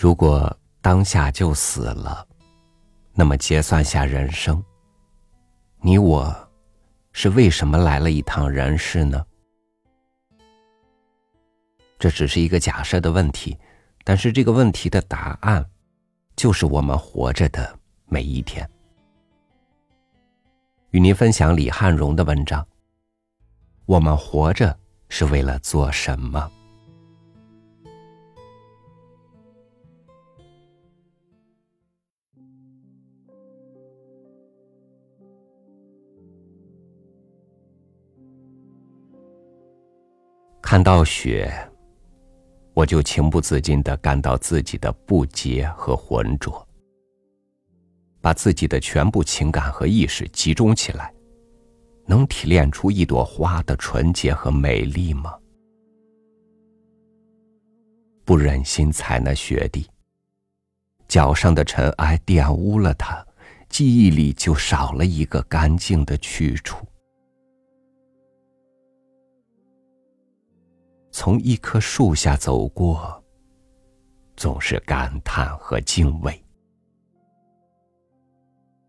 如果当下就死了，那么结算下人生，你我是为什么来了一趟人世呢？这只是一个假设的问题，但是这个问题的答案，就是我们活着的每一天。与您分享李汉荣的文章。我们活着是为了做什么？看到雪，我就情不自禁的感到自己的不洁和浑浊，把自己的全部情感和意识集中起来，能提炼出一朵花的纯洁和美丽吗？不忍心踩那雪地，脚上的尘埃玷污了它，记忆里就少了一个干净的去处。从一棵树下走过，总是感叹和敬畏。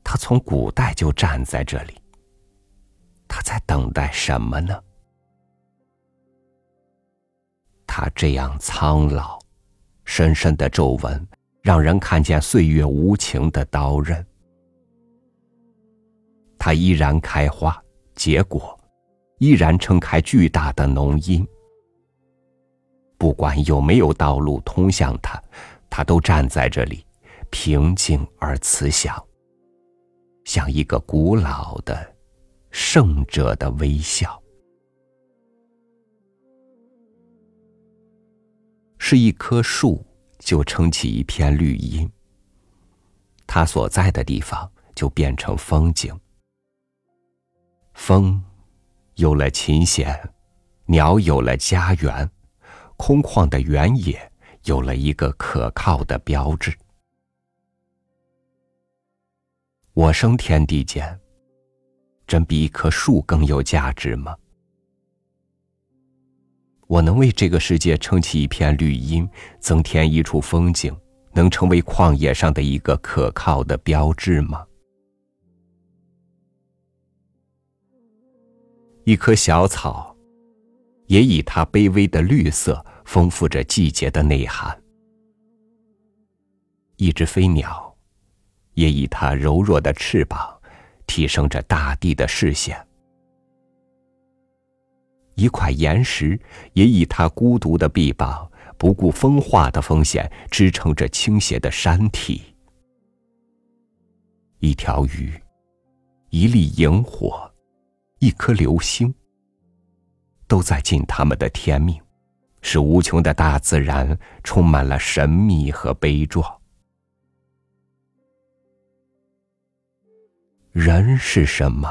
他从古代就站在这里，他在等待什么呢？他这样苍老，深深的皱纹让人看见岁月无情的刀刃。他依然开花结果，依然撑开巨大的浓荫。不管有没有道路通向他，他都站在这里，平静而慈祥，像一个古老的圣者的微笑。是一棵树，就撑起一片绿荫。它所在的地方就变成风景。风有了琴弦，鸟有了家园。空旷的原野有了一个可靠的标志。我生天地间，真比一棵树更有价值吗？我能为这个世界撑起一片绿荫，增添一处风景，能成为旷野上的一个可靠的标志吗？一棵小草。也以它卑微的绿色丰富着季节的内涵。一只飞鸟，也以它柔弱的翅膀提升着大地的视线。一块岩石，也以它孤独的臂膀，不顾风化的风险，支撑着倾斜的山体。一条鱼，一粒萤火，一颗流星。都在尽他们的天命，使无穷的大自然充满了神秘和悲壮。人是什么？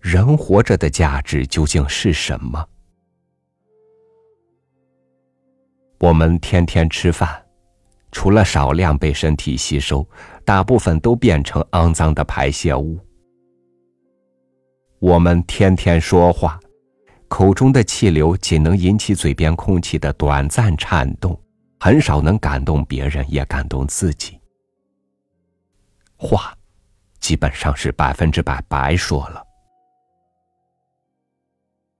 人活着的价值究竟是什么？我们天天吃饭，除了少量被身体吸收，大部分都变成肮脏的排泄物。我们天天说话，口中的气流仅能引起嘴边空气的短暂颤动，很少能感动别人，也感动自己。话，基本上是百分之百白说了。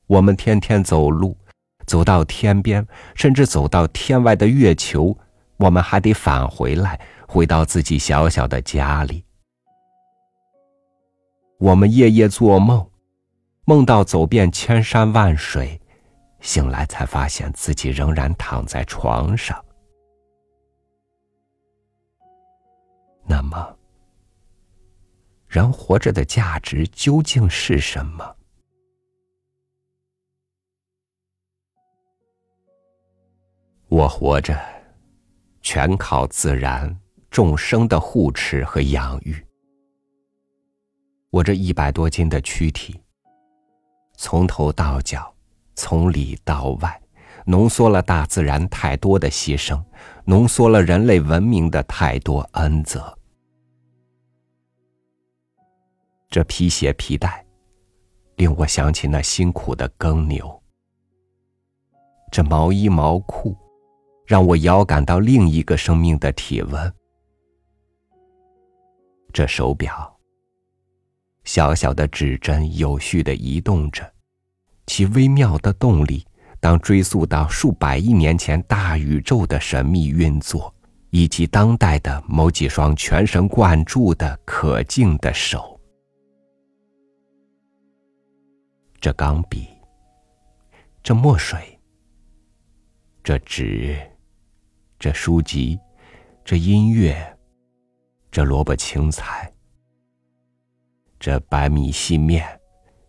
我们天天走路，走到天边，甚至走到天外的月球，我们还得返回来，回到自己小小的家里。我们夜夜做梦。梦到走遍千山万水，醒来才发现自己仍然躺在床上。那么，人活着的价值究竟是什么？我活着，全靠自然、众生的护持和养育。我这一百多斤的躯体。从头到脚，从里到外，浓缩了大自然太多的牺牲，浓缩了人类文明的太多恩泽。这皮鞋皮带，令我想起那辛苦的耕牛；这毛衣毛裤，让我遥感到另一个生命的体温。这手表，小小的指针有序的移动着，其微妙的动力，当追溯到数百亿年前大宇宙的神秘运作，以及当代的某几双全神贯注的可敬的手。这钢笔，这墨水，这纸。这书籍，这音乐，这萝卜青菜，这白米细面，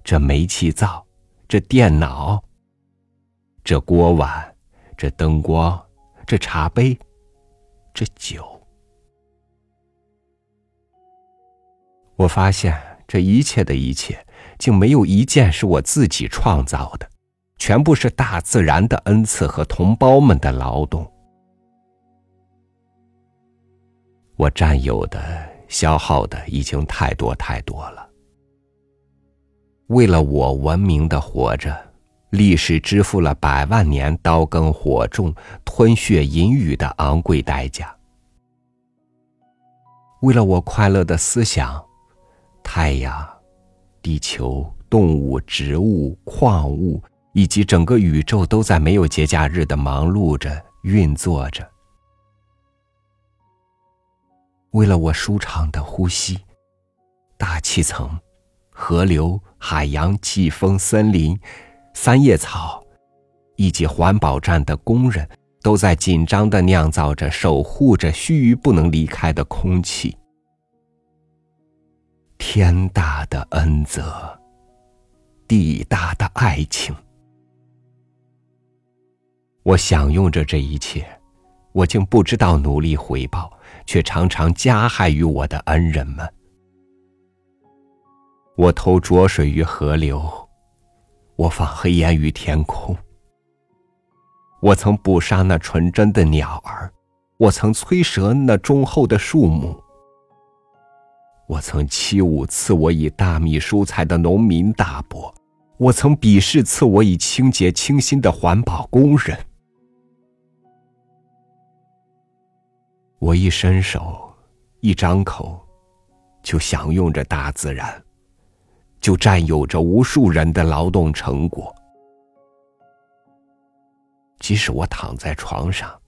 这煤气灶，这电脑，这锅碗，这灯光，这茶杯，这酒。我发现这一切的一切，竟没有一件是我自己创造的，全部是大自然的恩赐和同胞们的劳动。我占有的、消耗的已经太多太多了。为了我文明的活着，历史支付了百万年刀耕火种、吞血饮雨的昂贵代价。为了我快乐的思想，太阳、地球、动物、植物、矿物以及整个宇宙都在没有节假日的忙碌着、运作着。为了我舒畅的呼吸，大气层、河流、海洋、季风、森林、三叶草，以及环保站的工人，都在紧张的酿造着、守护着须臾不能离开的空气。天大的恩泽，地大的爱情，我享用着这一切，我竟不知道努力回报。却常常加害于我的恩人们。我投浊水于河流，我放黑烟于天空。我曾捕杀那纯真的鸟儿，我曾摧折那忠厚的树木。我曾欺侮赐我以大米蔬菜的农民大伯，我曾鄙视赐我以清洁清新的环保工人。我一伸手，一张口，就享用着大自然，就占有着无数人的劳动成果。即使我躺在床上，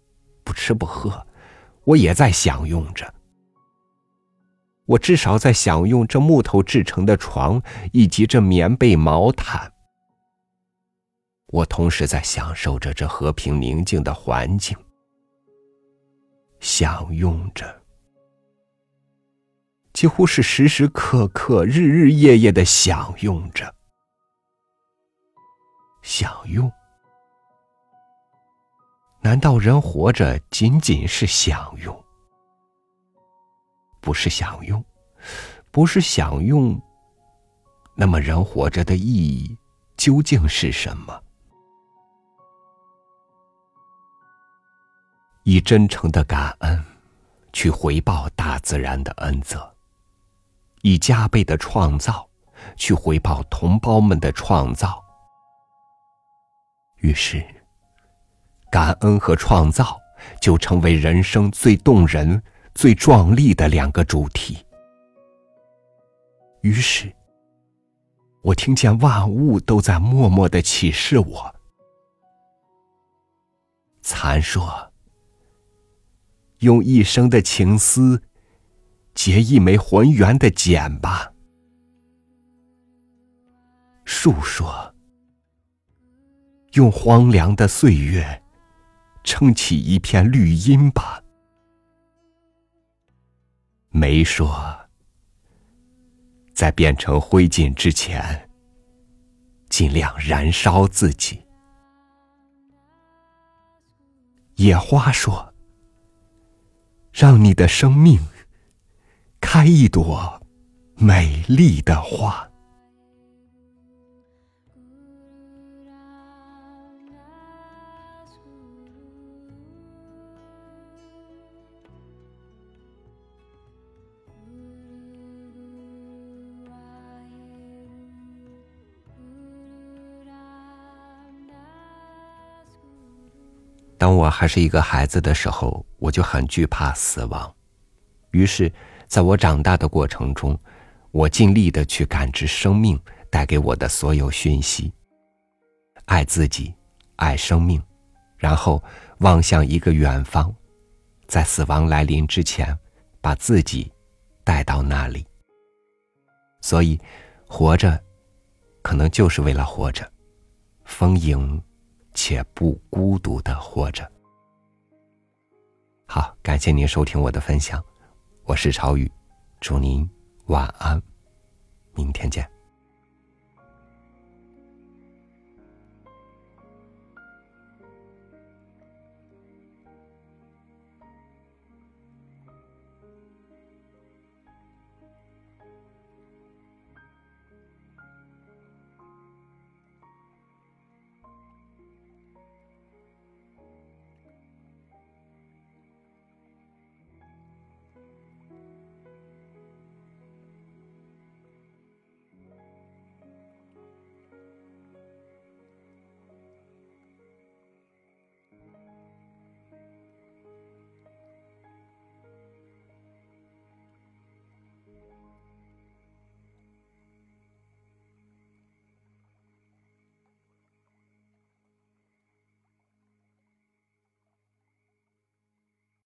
不吃不喝，我也在享用着。我至少在享用这木头制成的床以及这棉被毛毯。我同时在享受着这和平宁静的环境。享用着，几乎是时时刻刻、日日夜夜的享用着。享用？难道人活着仅仅是享用？不是享用，不是享用。那么，人活着的意义究竟是什么？以真诚的感恩，去回报大自然的恩泽；以加倍的创造，去回报同胞们的创造。于是，感恩和创造就成为人生最动人、最壮丽的两个主题。于是，我听见万物都在默默的启示我：蚕说。用一生的情丝，结一枚浑圆的茧吧。树说：“用荒凉的岁月，撑起一片绿荫吧。”梅说：“在变成灰烬之前，尽量燃烧自己。”野花说。让你的生命开一朵美丽的花。当我还是一个孩子的时候，我就很惧怕死亡。于是，在我长大的过程中，我尽力的去感知生命带给我的所有讯息，爱自己，爱生命，然后望向一个远方，在死亡来临之前，把自己带到那里。所以，活着，可能就是为了活着，丰盈且不孤独的活着。好，感谢您收听我的分享，我是朝雨，祝您晚安，明天见。